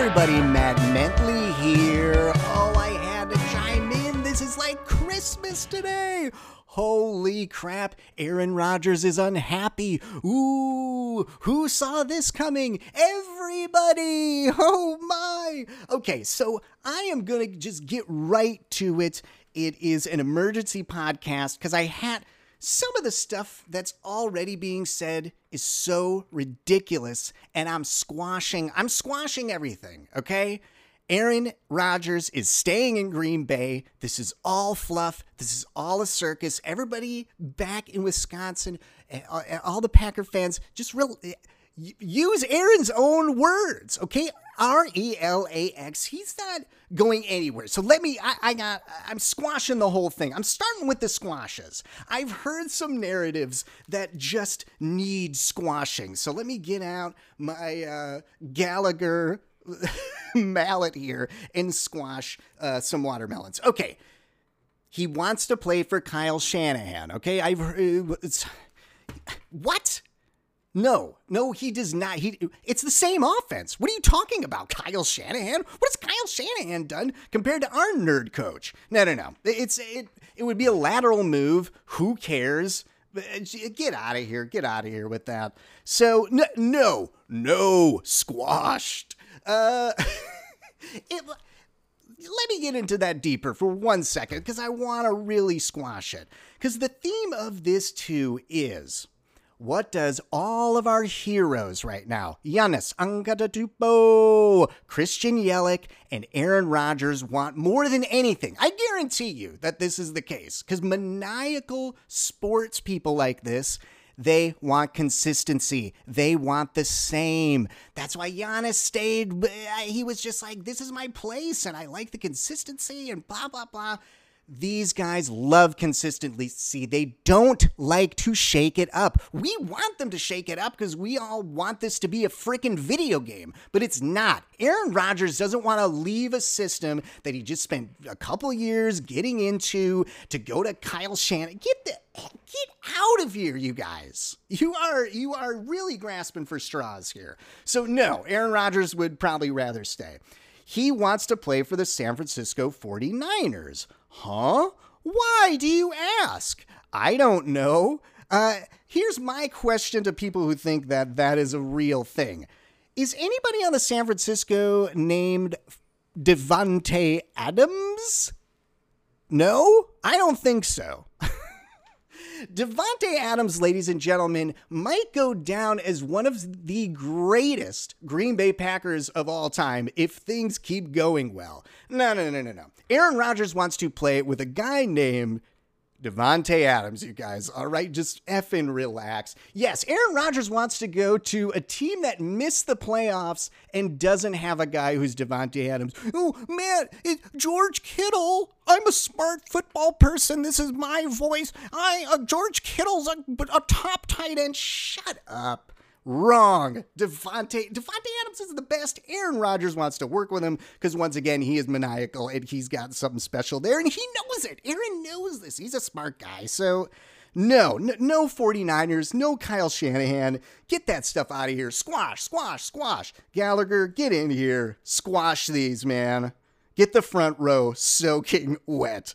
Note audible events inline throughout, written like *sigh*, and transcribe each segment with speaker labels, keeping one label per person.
Speaker 1: everybody, Matt Mentley here. Oh, I had to chime in. This is like Christmas today. Holy crap, Aaron Rodgers is unhappy. Ooh, who saw this coming? Everybody! Oh my! Okay, so I am gonna just get right to it. It is an emergency podcast because I had some of the stuff that's already being said is so ridiculous and I'm squashing I'm squashing everything, okay? Aaron Rodgers is staying in Green Bay. This is all fluff. This is all a circus. Everybody back in Wisconsin, eh, eh, all the Packer fans, just real eh, use Aaron's own words, okay? R E L A X. He's not going anywhere. So let me, I, I got, I'm squashing the whole thing. I'm starting with the squashes. I've heard some narratives that just need squashing. So let me get out my uh, Gallagher *laughs* mallet here and squash uh, some watermelons. Okay. He wants to play for Kyle Shanahan. Okay. I've heard. what? No, no, he does not. He it's the same offense. What are you talking about, Kyle Shanahan? What has Kyle Shanahan done compared to our nerd coach? No, no, no. It's it. It would be a lateral move. Who cares? Get out of here. Get out of here with that. So no, no, no, squashed. Uh, *laughs* it. Let me get into that deeper for one second because I want to really squash it. Because the theme of this too is what does all of our heroes right now, Giannis Antetokounmpo, Christian Yelich, and Aaron Rodgers want more than anything? I guarantee you that this is the case because maniacal sports people like this they want consistency. They want the same. That's why Giannis stayed. He was just like, this is my place, and I like the consistency, and blah, blah, blah. These guys love consistency. They don't like to shake it up. We want them to shake it up because we all want this to be a freaking video game, but it's not. Aaron Rodgers doesn't want to leave a system that he just spent a couple years getting into to go to Kyle Shanahan. Get the get out of here, you guys. You are you are really grasping for straws here. So no, Aaron Rodgers would probably rather stay. He wants to play for the San Francisco 49ers. Huh? Why do you ask? I don't know. Uh, here's my question to people who think that that is a real thing. Is anybody on the San Francisco named Davante Adams? No, I don't think so. Davante Adams, ladies and gentlemen, might go down as one of the greatest Green Bay Packers of all time if things keep going well. No, no, no, no, no. Aaron Rodgers wants to play with a guy named Davante Adams, you guys. All right, just effing relax. Yes, Aaron Rodgers wants to go to a team that missed the playoffs and doesn't have a guy who's Davante Adams. Oh man, it, George Kittle. I'm a smart football person. This is my voice. I uh, George Kittle's a, a top tight end. Shut up. Wrong. Davante Davante Adams is the best. Aaron Rodgers wants to work with him because once again he is maniacal and he's got something special there and he knows it. Aaron knows this. He's a smart guy. So no, no, no 49ers, no Kyle Shanahan. Get that stuff out of here. Squash, squash, squash. Gallagher, get in here. Squash these, man. Get the front row soaking wet.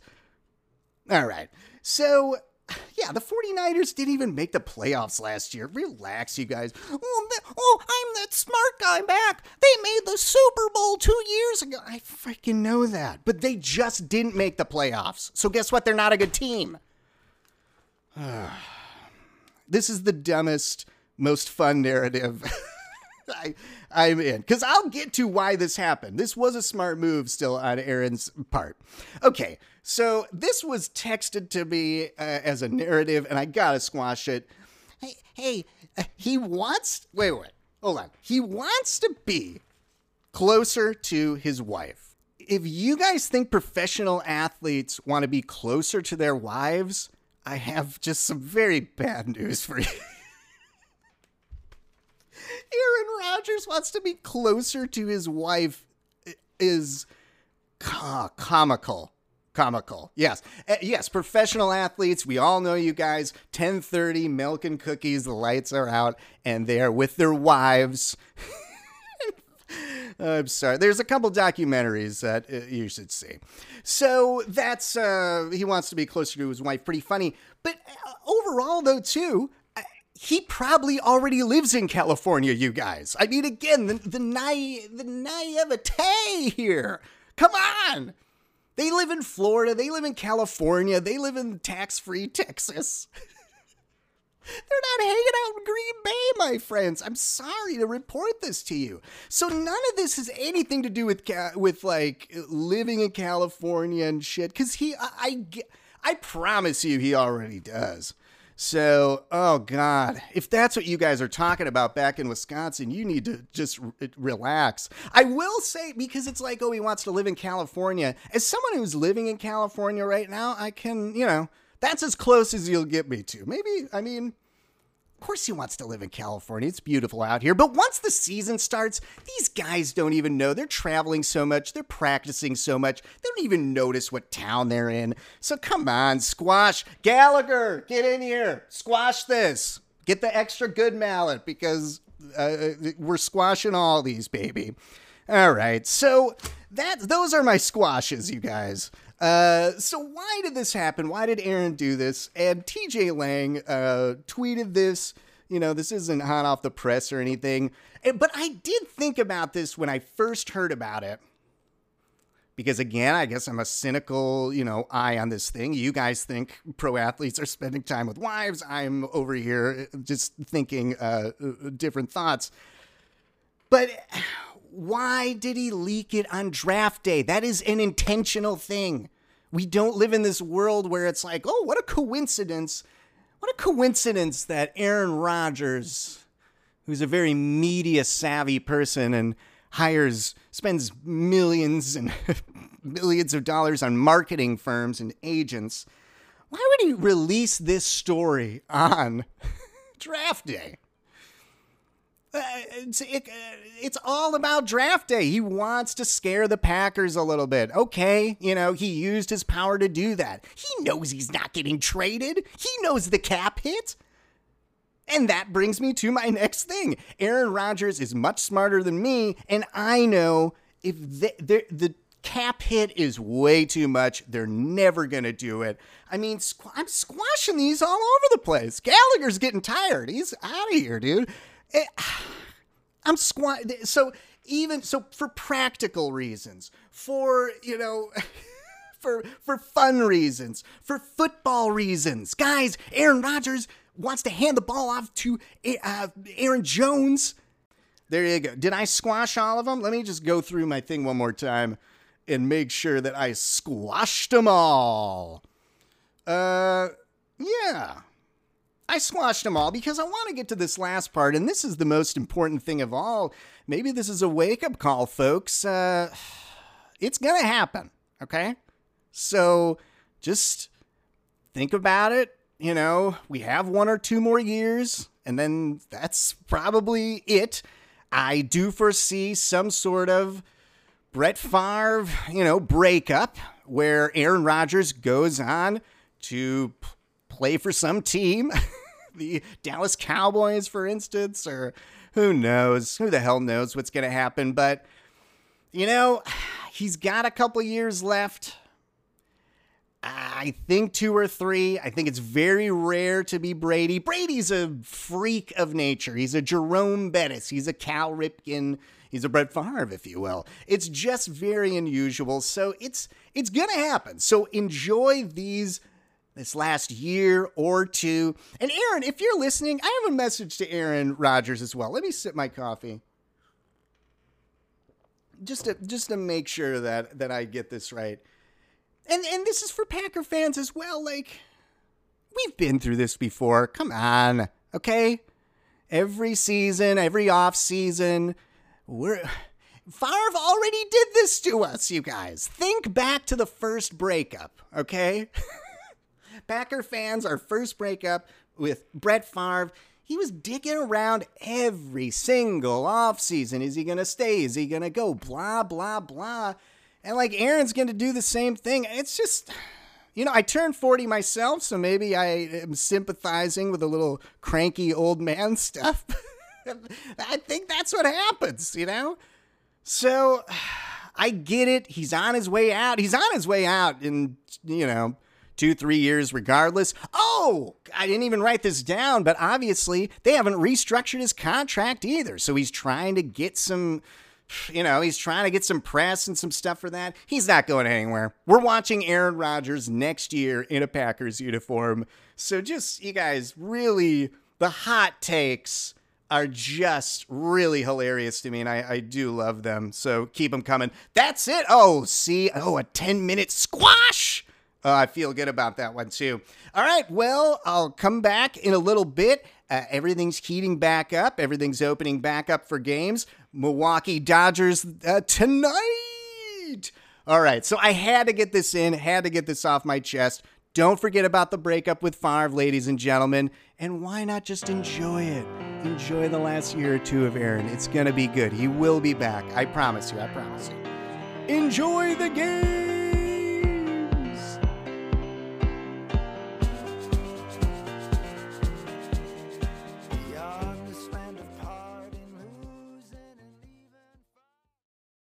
Speaker 1: All right. So *sighs* yeah, the 49ers didn't even make the playoffs last year. Relax, you guys. Oh, oh, I'm that smart guy back. They made the Super Bowl two years ago. I freaking know that. But they just didn't make the playoffs. So guess what? They're not a good team. *sighs* this is the dumbest, most fun narrative. *laughs* I, I'm in because I'll get to why this happened. This was a smart move still on Aaron's part. Okay, so this was texted to me uh, as a narrative, and I gotta squash it. Hey, hey, uh, he wants. Wait, wait, hold on. He wants to be closer to his wife. If you guys think professional athletes want to be closer to their wives, I have just some very bad news for you. *laughs* Aaron Rodgers wants to be closer to his wife is comical. Comical. Yes. Uh, yes, professional athletes, we all know you guys. 10:30 milk and cookies, the lights are out and they're with their wives. *laughs* I'm sorry. There's a couple documentaries that uh, you should see. So that's uh, he wants to be closer to his wife. Pretty funny. But uh, overall, though, too, he probably already lives in California. You guys. I mean, again, the the, the naivete here. Come on. They live in Florida. They live in California. They live in tax-free Texas. *laughs* They're not hanging out in Green Bay, my friends. I'm sorry to report this to you. So none of this has anything to do with with like living in California and shit. Because he, I, I, I promise you, he already does. So, oh God, if that's what you guys are talking about back in Wisconsin, you need to just re- relax. I will say, because it's like, oh, he wants to live in California. As someone who's living in California right now, I can, you know, that's as close as you'll get me to. Maybe, I mean, of course he wants to live in California. It's beautiful out here. But once the season starts, these guys don't even know. They're traveling so much, they're practicing so much, they don't even notice what town they're in. So come on, squash. Gallagher, get in here. Squash this. Get the extra good mallet because uh, we're squashing all these, baby. All right. So that those are my squashes, you guys. Uh, so why did this happen? Why did Aaron do this? And TJ Lang uh, tweeted this. You know, this isn't hot off the press or anything. But I did think about this when I first heard about it. Because again, I guess I'm a cynical, you know, eye on this thing. You guys think pro athletes are spending time with wives. I'm over here just thinking uh different thoughts. But why did he leak it on draft day? That is an intentional thing. We don't live in this world where it's like, oh, what a coincidence. What a coincidence that Aaron Rodgers, who's a very media savvy person and hires, spends millions and *laughs* millions of dollars on marketing firms and agents, why would he release this story on *laughs* draft day? Uh, it's, it, uh, it's all about draft day. He wants to scare the Packers a little bit. Okay, you know, he used his power to do that. He knows he's not getting traded, he knows the cap hit. And that brings me to my *laughs* next thing. Aaron Rodgers is much smarter than me, and I know if the, the, the cap hit is way too much, they're never going to do it. I mean, squ- I'm squashing these all over the place. Gallagher's getting tired. He's out of here, dude. It, eh, *sighs* I'm squat. So even so, for practical reasons, for you know. *laughs* for for fun reasons, for football reasons. Guys, Aaron Rodgers wants to hand the ball off to uh, Aaron Jones. There you go. Did I squash all of them? Let me just go through my thing one more time and make sure that I squashed them all. Uh, yeah. I squashed them all because I want to get to this last part, and this is the most important thing of all. Maybe this is a wake up call, folks. Uh, *sighs* it's going to happen, okay? So just think about it. You know, we have one or two more years, and then that's probably it. I do foresee some sort of Brett Favre, you know, breakup where Aaron Rodgers goes on to play for some team, *laughs* the Dallas Cowboys, for instance, or who knows? Who the hell knows what's going to happen? But, you know, *sighs* he's got a couple years left. I think two or three. I think it's very rare to be Brady. Brady's a freak of nature. He's a Jerome Bettis. He's a Cal Ripken. He's a Brett Favre, if you will. It's just very unusual. So it's it's gonna happen. So enjoy these this last year or two. And Aaron, if you're listening, I have a message to Aaron Rodgers as well. Let me sip my coffee. Just to just to make sure that that I get this right. And and this is for Packer fans as well. Like we've been through this before. Come on. Okay? Every season, every off season, we're Favre already did this to us, you guys. Think back to the first breakup, okay? *laughs* Packer fans, our first breakup with Brett Favre. He was digging around every single offseason. Is he going to stay? Is he going to go? Blah, blah, blah. And like Aaron's going to do the same thing. It's just, you know, I turned 40 myself, so maybe I am sympathizing with a little cranky old man *laughs* stuff. I think that's what happens, you know? So *sighs* I get it. He's on his way out. He's on his way out in, you know, two, three years regardless. Oh, I didn't even write this down, but obviously they haven't restructured his contract either. So he's trying to get some you know, he's trying to get some press and some stuff for that. He's not going anywhere. We're watching Aaron Rodgers next year in a Packers uniform. So just, you guys, really, the hot takes are just really hilarious to me, and I, I do love them. So keep them coming. That's it. Oh, see, oh, a 10 minute squash. Uh, I feel good about that one too. All right, well, I'll come back in a little bit. Uh, everything's heating back up. Everything's opening back up for games. Milwaukee Dodgers uh, tonight. All right, so I had to get this in, had to get this off my chest. Don't forget about the breakup with Favre, ladies and gentlemen. And why not just enjoy it? Enjoy the last year or two of Aaron. It's going to be good. He will be back. I promise you. I promise you. Enjoy the game.